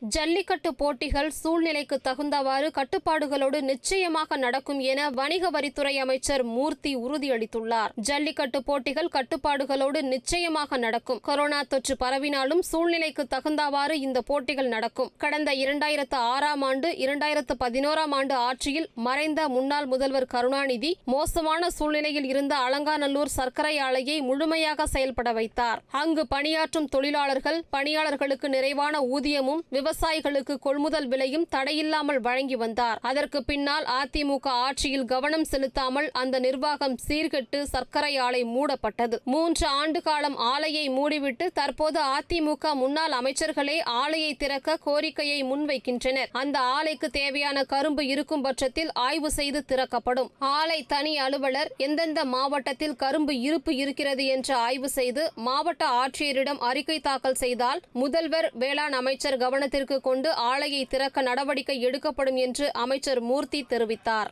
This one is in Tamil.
ஜல்லிக்கட்டு போட்டிகள் சூழ்நிலைக்கு தகுந்தவாறு கட்டுப்பாடுகளோடு நிச்சயமாக நடக்கும் என வணிக வரித்துறை அமைச்சர் மூர்த்தி உறுதியளித்துள்ளார். ஜல்லிக்கட்டு போட்டிகள் கட்டுப்பாடுகளோடு நிச்சயமாக நடக்கும். கொரோனா தொற்று பரவினாலும் சூழ்நிலைக்கு தகுந்தவாறு இந்த போட்டிகள் நடக்கும். கடந்த இரண்டாயிரத்து ஆறாம் ஆண்டு இரண்டாயிரத்து பதினோராம் ஆண்டு ஆட்சியில் மறைந்த முன்னாள் முதல்வர் கருணாநிதி மோசமான சூழ்நிலையில் இருந்த அலங்காநல்லூர் சர்க்கரை ஆலையை முழுமையாக செயல்பட வைத்தார். அங்கு பணியாற்றும் தொழிலாளர்கள் பணியாளர்களுக்கு நிறைவான ஊதியமும் விவசாயிகளுக்கு கொள்முதல் விலையும் தடையில்லாமல் வழங்கி வந்தார். அதற்கு பின்னால் அதிமுக ஆட்சியில் கவனம் செலுத்தாமல் அந்த நிர்வாகம் சீர்கெட்டு சர்க்கரை ஆலை மூடப்பட்டது. மூன்று ஆண்டு காலம் ஆலையை மூடிவிட்டு தற்போது அதிமுக முன்னாள் அமைச்சர்களே ஆலையை திறக்க கோரிக்கையை முன்வைக்கின்றனர். அந்த ஆலைக்கு தேவையான கரும்பு இருக்கும் பட்சத்தில் ஆய்வு செய்து திறக்கப்படும். ஆலை தனி அலுவலர் எந்தெந்த மாவட்டத்தில் கரும்பு இருப்பு இருக்கிறது என்று ஆய்வு செய்து மாவட்ட ஆட்சியரிடம் அறிக்கை தாக்கல் செய்தால் முதல்வர் வேளாண் அமைச்சர் கவனத்திற்கு கொண்டு ஆலையை திறக்க நடவடிக்கை எடுக்கப்படும் என்று அமைச்சர் மூர்த்தி தெரிவித்தார்.